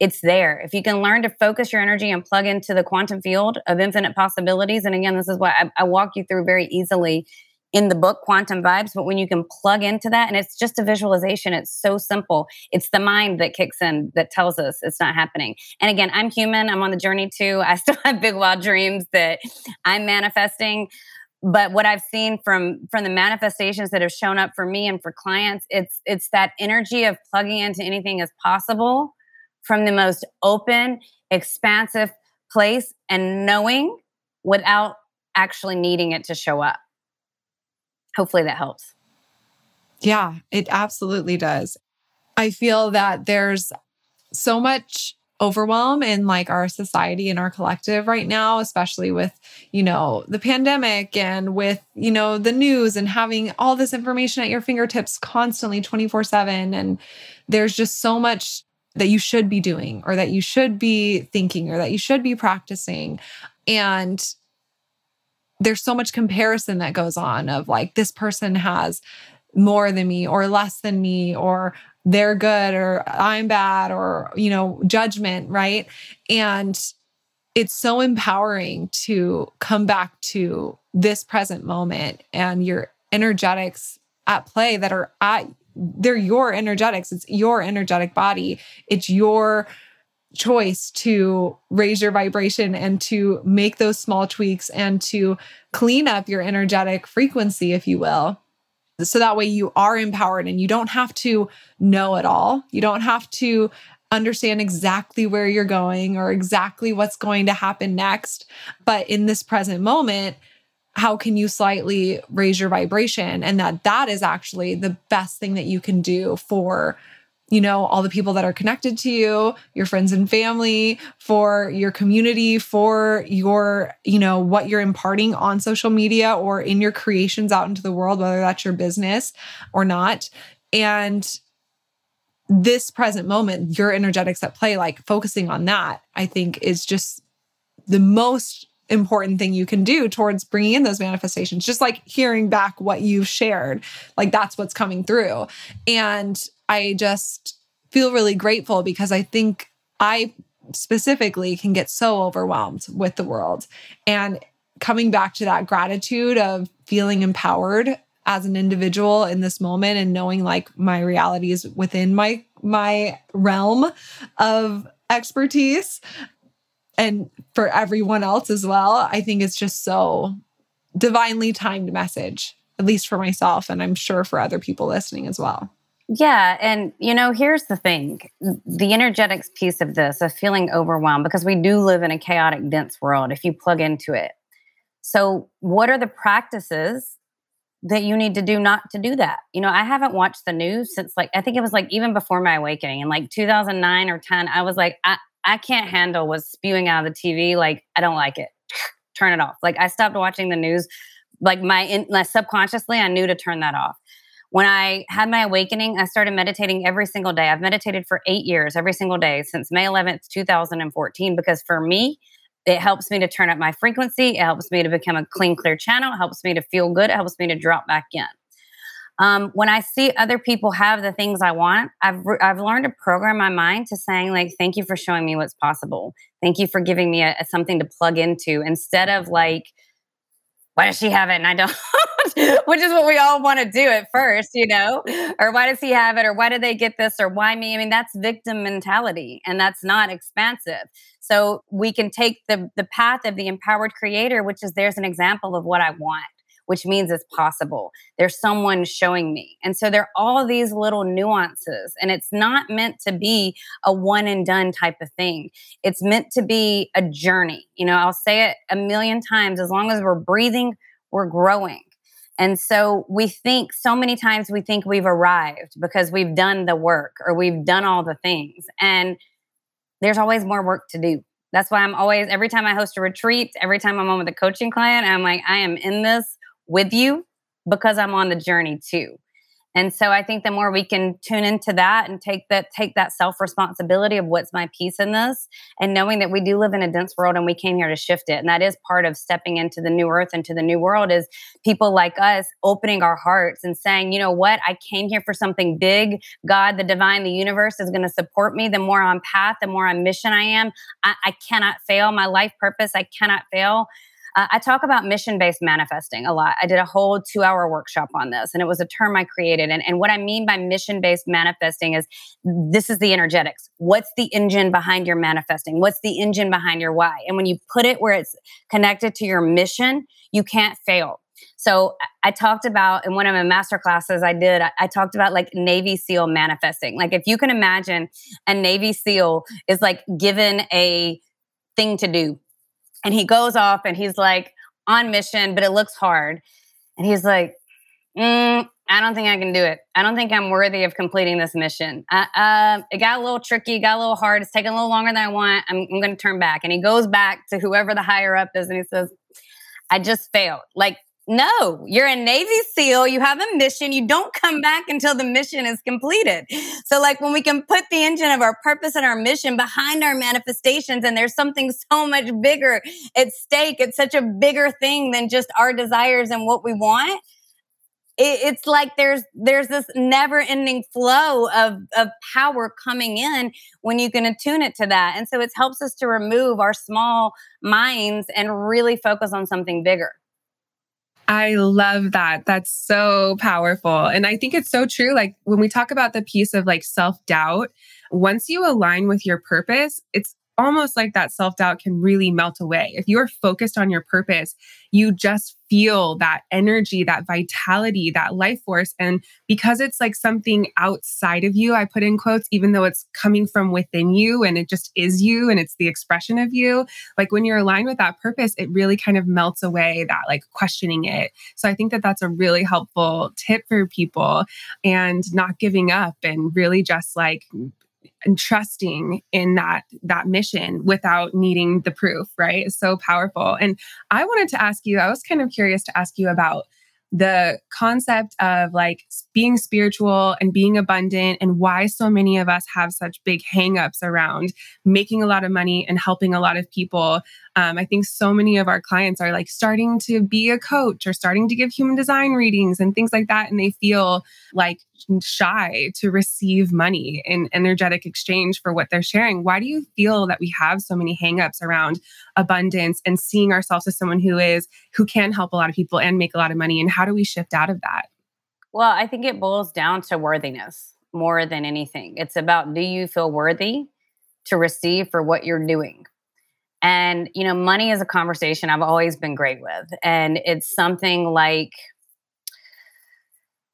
it's there. If you can learn to focus your energy and plug into the quantum field of infinite possibilities, and again, this is what I, I walk you through very easily in the book quantum vibes but when you can plug into that and it's just a visualization it's so simple. It's the mind that kicks in that tells us it's not happening. And again i'm human i'm on the journey too. I still have big wild dreams that i'm manifesting. But what i've seen from from the manifestations that have shown up for me and for clients it's it's that energy of plugging into anything as possible from the most open, expansive place and knowing without actually needing it to show up. Hopefully that helps. Yeah, it absolutely does. I feel that there's so much overwhelm in like our society and our collective right now especially with you know the pandemic and with you know the news and having all this information at your fingertips constantly 24/7 and there's just so much that you should be doing or that you should be thinking or that you should be practicing. And there's so much comparison that goes on of like this person has more than me or less than me or they're good or I'm bad or you know judgment, right? And it's so empowering to come back to this present moment and your energetics at play that are at they're your energetics. It's your energetic body. It's your choice to raise your vibration and to make those small tweaks and to clean up your energetic frequency, if you will. So that way you are empowered and you don't have to know it all. You don't have to understand exactly where you're going or exactly what's going to happen next. But in this present moment, how can you slightly raise your vibration and that that is actually the best thing that you can do for you know all the people that are connected to you your friends and family for your community for your you know what you're imparting on social media or in your creations out into the world whether that's your business or not. And this present moment your energetics at play like focusing on that i think is just the most important thing you can do towards bringing in those manifestations just like hearing back what you've shared like that's what's coming through. And i just feel really grateful because i think i specifically can get so overwhelmed with the world and coming back to that gratitude of feeling empowered as an individual in this moment and knowing like my reality is within my my realm of expertise and for everyone else as well. I think it's just so divinely timed message, at least for myself, and I'm sure for other people listening as well. Yeah. And, you know, here's the thing the energetics piece of this, of feeling overwhelmed, because we do live in a chaotic, dense world if you plug into it. So, what are the practices that you need to do not to do that? You know, I haven't watched the news since like, I think it was like even before my awakening in like 2009 or 10. I was like, I, I can't handle what's spewing out of the TV. Like, I don't like it. turn it off. Like, I stopped watching the news. Like, my, in, my subconsciously, I knew to turn that off. When I had my awakening, I started meditating every single day. I've meditated for eight years, every single day since May 11th, 2014, because for me, it helps me to turn up my frequency. It helps me to become a clean, clear channel. It helps me to feel good. It helps me to drop back in. Um, when I see other people have the things I want, I've re- I've learned to program my mind to saying like, "Thank you for showing me what's possible. Thank you for giving me a, a something to plug into," instead of like, "Why does she have it and I don't?" Which is what we all want to do at first, you know? Or why does he have it? Or why did they get this? Or why me? I mean, that's victim mentality, and that's not expansive. So we can take the the path of the empowered creator, which is there's an example of what I want which means it's possible. There's someone showing me. And so there are all these little nuances, and it's not meant to be a one and done type of thing. It's meant to be a journey. You know, I'll say it a million times as long as we're breathing, we're growing. And so we think so many times we think we've arrived because we've done the work or we've done all the things. And there's always more work to do. That's why I'm always, every time I host a retreat, every time I'm on with a coaching client, I'm like, I am in this with you because I'm on the journey too. And so I think the more we can tune into that and take that take that self responsibility of what's my piece in this and knowing that we do live in a dense world and we came here to shift it. And that is part of stepping into the new earth into the new world is people like us opening our hearts and saying, you know what, I came here for something big. God, the divine, the universe is going to support me. The more on path, the more on mission I am. I, I cannot fail. My life purpose, I cannot fail. Uh, I talk about mission based manifesting a lot. I did a whole two hour workshop on this, and it was a term I created. And, and what I mean by mission based manifesting is this is the energetics. What's the engine behind your manifesting? What's the engine behind your why? And when you put it where it's connected to your mission, you can't fail. So I talked about in one of my master classes I did, I, I, talked about like Navy SEAL manifesting. Like if you can imagine a Navy SEAL is like given a thing to do and he goes off and he's like on mission, but it looks hard. And he's like, mm, I don't think I can do it. I don't think I'm worthy of completing this mission. Uh, uh, it got a little tricky, got a little hard. It's taking a little longer than I want. I'm, I'm going to turn back. And he goes back to whoever the higher up is and he says, I just failed. Like no, you're a Navy SEAL. You have a mission. You don't come back until the mission is completed. So, like when we can put the engine of our purpose and our mission behind our manifestations, and there's something so much bigger at stake, it's such a bigger thing than just our desires and what we want. it's like there's there's this never ending flow of of power coming in when you can attune it to that, and so it helps us to remove our small minds and really focus on something bigger. I love that. That's so powerful. And I think it's so true. Like when we talk about the piece of like self doubt, once you align with your purpose, it's almost like that self doubt can really melt away. If you're focused on your purpose, you just feel that energy, that vitality, that life force. And because it's like something outside of you, I put in quotes, even though it's coming from within you and it just is you and it's the expression of you, like when you're aligned with that purpose, it really kind of melts away that like questioning it. So I think that that's a really helpful tip for people and not giving up and really just like and trusting in that that mission without needing the proof right is so powerful and i wanted to ask you i was kind of curious to ask you about the concept of like being spiritual and being abundant and why so many of us have such big hangups around making a lot of money and helping a lot of people. Um, I think so many of our clients are like starting to be a coach or starting to give human design readings and things like that. And they feel like shy to receive money in energetic exchange for what they're sharing. Why do you feel that we have so many hangups around abundance and seeing ourselves as someone who is who can help a lot of people and make a lot of money? And how do we shift out of that? Well, I think it boils down to worthiness more than anything. It's about do you feel worthy to receive for what you're doing? And, you know, money is a conversation I've always been great with. And it's something like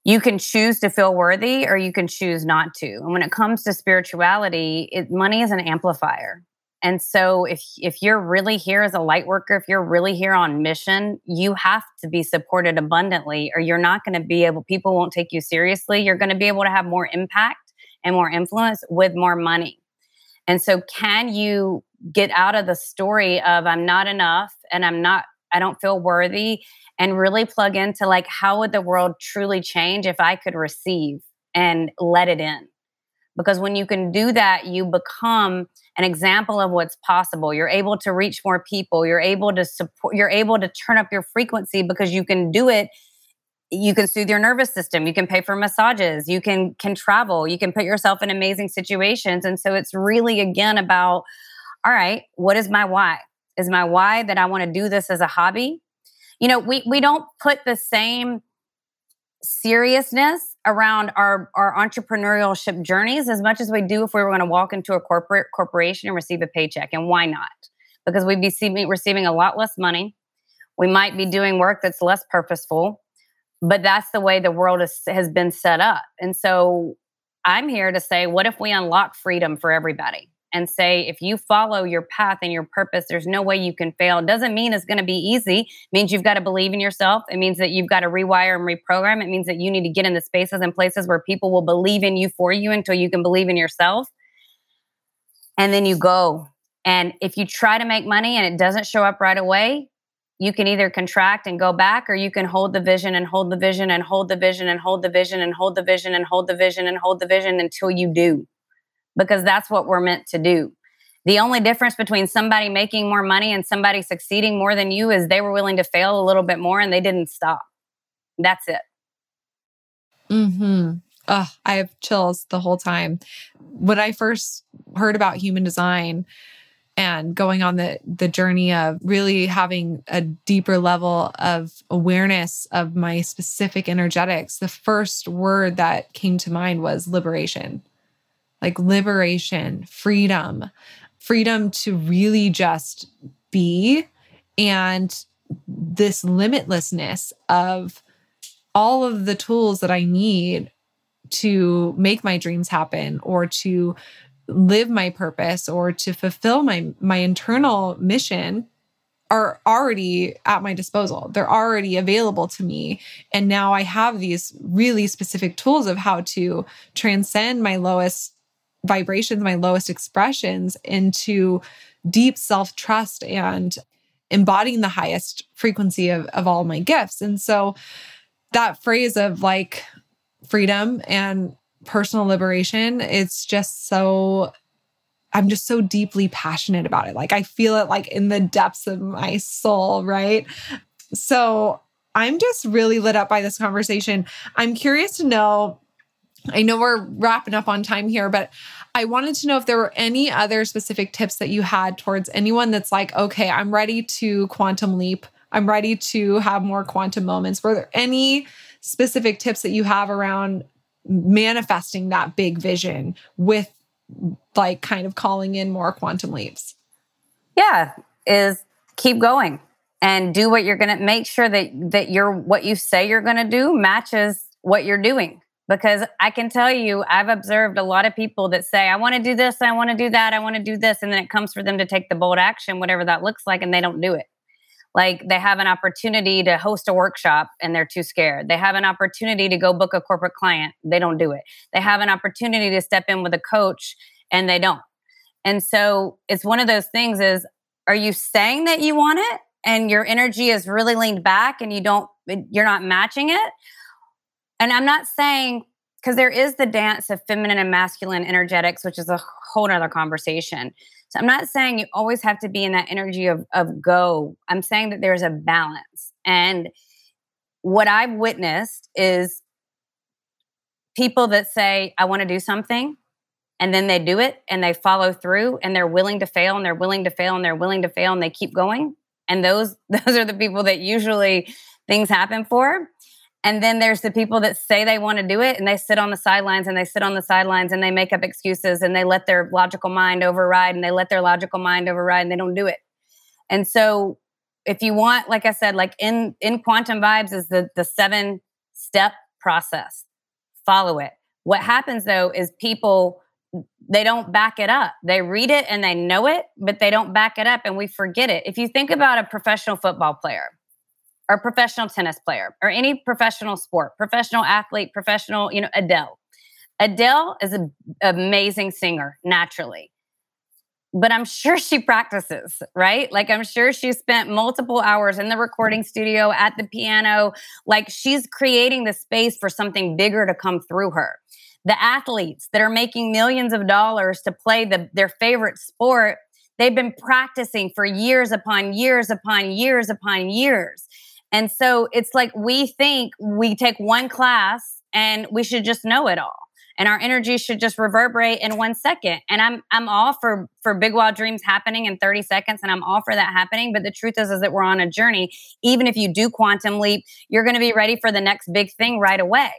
you can choose to feel worthy or you can choose not to. And when it comes to spirituality, it, money is an amplifier. And so if if you're really here as a light worker, if you're really here on mission, you have to be supported abundantly or you're not going to be able people won't take you seriously. You're going to be able to have more impact and more influence with more money. And so can you get out of the story of I'm not enough and I'm not I don't feel worthy and really plug into like how would the world truly change if I could receive and let it in. Because when you can do that, you become an example of what's possible. You're able to reach more people. You're able to support, you're able to turn up your frequency because you can do it. You can soothe your nervous system. You can pay for massages. You can can travel. You can put yourself in amazing situations. And so it's really again about, all right, what is my why? Is my why that I want to do this as a hobby? you know, we we don't put the same seriousness around our our entrepreneurship journeys as much as we do if we were going to walk into a corporate corporation and receive a paycheck. And why not? Because we'd be receiving, receiving a lot less money. We might be doing work that's less purposeful, but that's the way the world is, has been set up. And so I'm here to say, what if we unlock freedom for everybody? and say if you follow your path and your purpose there's no way you can fail. It doesn't mean it's going to be easy. It means you've got to believe in yourself. It means that you've got to rewire and reprogram. It means that you need to get in the spaces and places where people will believe in you for you until you can believe in yourself. And then you go. And if you try to make money and it doesn't show up right away, you can either contract and go back or you can hold the vision and hold the vision and hold the vision and hold the vision and hold the vision and hold the vision and hold the vision until you do because that's what we're meant to do. The only difference between somebody making more money and somebody succeeding more than you is they were willing to fail a little bit more and they didn't stop. That's it. Hmm Ugh, I have chills the whole time. When I first heard about human design, and going on the the journey of really having a deeper level of awareness of my specific energetics the first word that came to mind was liberation. Like liberation freedom freedom to really just be and this limitlessness of all of the tools that I need to make my dreams happen or to live my purpose or to fulfill my my internal mission are already at my disposal. They're already available to me. And now I have these really specific tools of how to transcend my lowest vibrations, my lowest expressions into deep self trust and embodying the highest frequency of, of all my gifts. And so that phrase of like freedom and personal liberation, it's just so I'm just so deeply passionate about it. Like I feel it like in the depths of my soul, right? So I'm just really lit up by this conversation. I'm curious to know I know we're wrapping up on time here, but I wanted to know if there were any other specific tips that you had towards anyone that's like, okay, I'm ready to quantum leap. I'm ready to have more quantum moments. Were there any specific tips that you have around manifesting that big vision with like kind of calling in more quantum leaps? Yeah, is keep going and do what you're going to make sure that that you're what you say you're going to do matches what you're doing because I can tell you I've observed a lot of people that say I want to do this, I want to do that, I want to do this and then it comes for them to take the bold action whatever that looks like and they don't do it. Like they have an opportunity to host a workshop and they're too scared. They have an opportunity to go book a corporate client. They don't do it. They have an opportunity to step in with a coach and they don't. And so it's one of those things is are you saying that you want it and your energy is really leaned back and you don't you're not matching it? And I'm not saying because there is the dance of feminine and masculine energetics, which is a whole other conversation. So I'm not saying you always have to be in that energy of, of go. I'm saying that there's a balance. And what I've witnessed is people that say, I want to do something, and then they do it and they follow through and they're willing to fail and they're willing to fail and they're willing to fail and they keep going. And those those are the people that usually things happen for. And then there's the people that say they want to do it and they sit on the sidelines and they sit on the sidelines and they make up excuses and they let their logical mind override and they let their logical mind override and they don't do it. And so if you want, like I said, like in in quantum vibes is the the seven step process. Follow it. What happens though is people they don't back it up. They read it and they know it, but they don't back it up and we forget it. If you think about a professional football player, or professional tennis player or any professional sport, professional athlete, professional, you know, Adele. Adele is an amazing singer naturally. But I'm sure she practices, right? Like I'm sure she spent multiple hours in the recording studio at the piano. Like she's creating the space for something bigger to come through her. The athletes that are making millions of dollars to play the, their favorite sport, they've been practicing for years upon years upon years upon years. And so it's like we think we take one class and we should just know it all. And our energy should just reverberate in one second. And I'm I'm all for for big wild dreams happening in 30 seconds, and I'm all for that happening. But the truth is, is that we're on a journey. Even if you do quantum leap, you're going to be ready for the next big thing right away.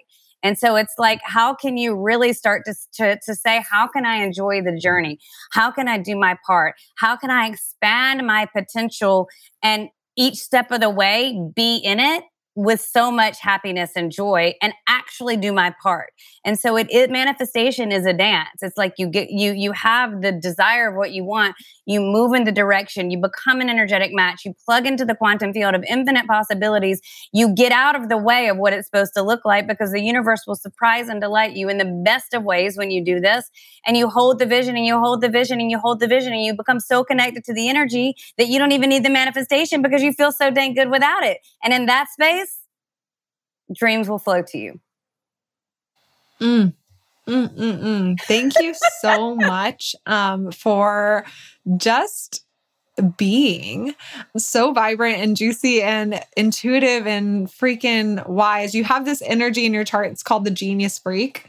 And so it's like, how can you really start to, to, to say, how can I enjoy the journey? How can I do my part? How can I expand my potential and each step of the way be in it with so much happiness and joy and actually do my part. And so it, it manifestation is a dance. It's like you get you you have the desire of what you want, you move in the direction, you become an energetic match, you plug into the quantum field of infinite possibilities, you get out of the way of what it's supposed to look like because the universe will surprise and delight you in the best of ways when you do this. And you hold the vision and you hold the vision and you hold the vision and you become so connected to the energy that you don't even need the manifestation because you feel so dang good without it. And in that space, dreams will flow to you. Mm. Mm-mm-mm. Thank you so much um, for just being so vibrant and juicy and intuitive and freaking wise. You have this energy in your chart. It's called the genius freak.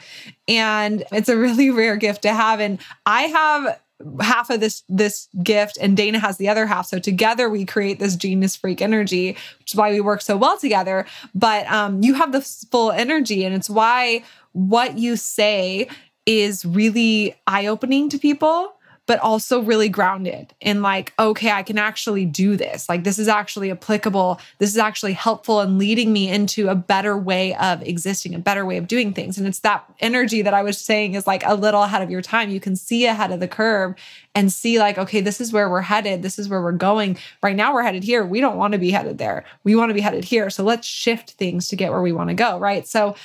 And it's a really rare gift to have. And I have half of this this gift and Dana has the other half. So together we create this genius freak energy, which is why we work so well together. But um, you have the full energy, and it's why what you say is really eye opening to people but also really grounded in like, okay, I can actually do this. Like, this is actually applicable. This is actually helpful and leading me into a better way of existing, a better way of doing things. And it's that energy that I was saying is like a little ahead of your time. You can see ahead of the curve and see, like, okay, this is where we're headed. This is where we're going. Right now, we're headed here. We don't want to be headed there. We want to be headed here. So let's shift things to get where we want to go. Right. So,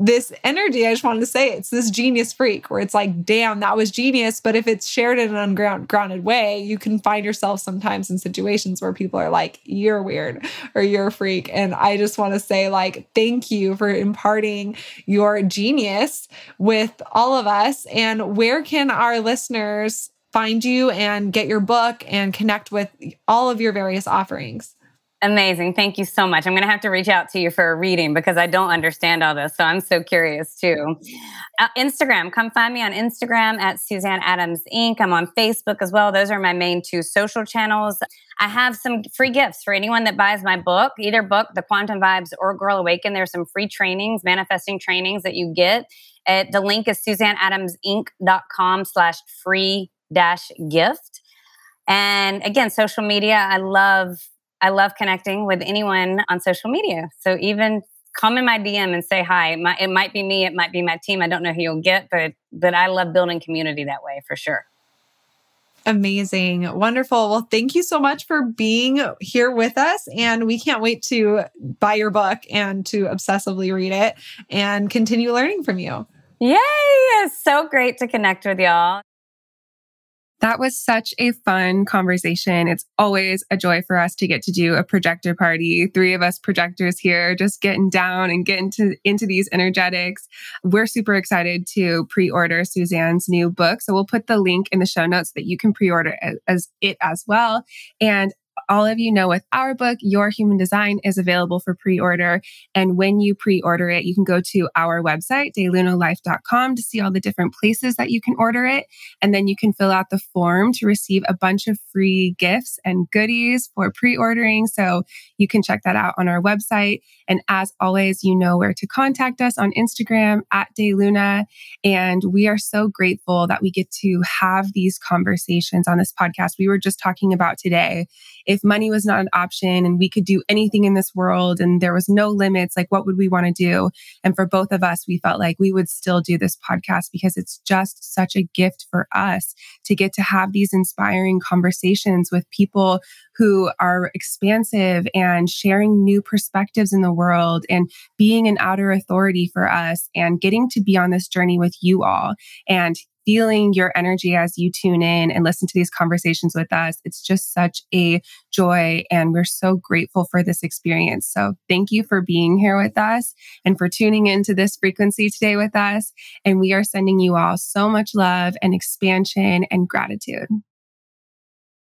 this energy, I just wanted to say it's this genius freak where it's like, damn, that was genius. But if it's shared in an ungrounded way, you can find yourself sometimes in situations where people are like, you're weird or you're a freak. And I just want to say, like, thank you for imparting your genius with all of us. And where can our listeners find you and get your book and connect with all of your various offerings? Amazing. Thank you so much. I'm going to have to reach out to you for a reading because I don't understand all this. So I'm so curious too. Uh, Instagram, come find me on Instagram at Suzanne Adams Inc. I'm on Facebook as well. Those are my main two social channels. I have some free gifts for anyone that buys my book, either book, The Quantum Vibes or Girl Awaken. There's some free trainings, manifesting trainings that you get. Uh, the link is suzanneadamsinc.com slash free dash gift. And again, social media, I love I love connecting with anyone on social media. So even come in my DM and say hi. It might, it might be me, it might be my team. I don't know who you'll get, but but I love building community that way for sure. Amazing. Wonderful. Well, thank you so much for being here with us. And we can't wait to buy your book and to obsessively read it and continue learning from you. Yay. It's so great to connect with y'all. That was such a fun conversation. It's always a joy for us to get to do a projector party. Three of us projectors here, just getting down and getting to, into these energetics. We're super excited to pre-order Suzanne's new book. So we'll put the link in the show notes so that you can pre-order as, as it as well. And all of you know with our book, Your Human Design is available for pre order. And when you pre order it, you can go to our website, daylunalife.com, to see all the different places that you can order it. And then you can fill out the form to receive a bunch of free gifts and goodies for pre ordering. So you can check that out on our website. And as always, you know where to contact us on Instagram at Dayluna. And we are so grateful that we get to have these conversations on this podcast. We were just talking about today if money was not an option and we could do anything in this world and there was no limits, like what would we want to do? And for both of us, we felt like we would still do this podcast because it's just such a gift for us to get to have these inspiring conversations with people who are expansive and sharing new perspectives in the world and being an outer authority for us and getting to be on this journey with you all and feeling your energy as you tune in and listen to these conversations with us. It's just such a joy. And we're so grateful for this experience. So thank you for being here with us and for tuning into this frequency today with us. And we are sending you all so much love and expansion and gratitude.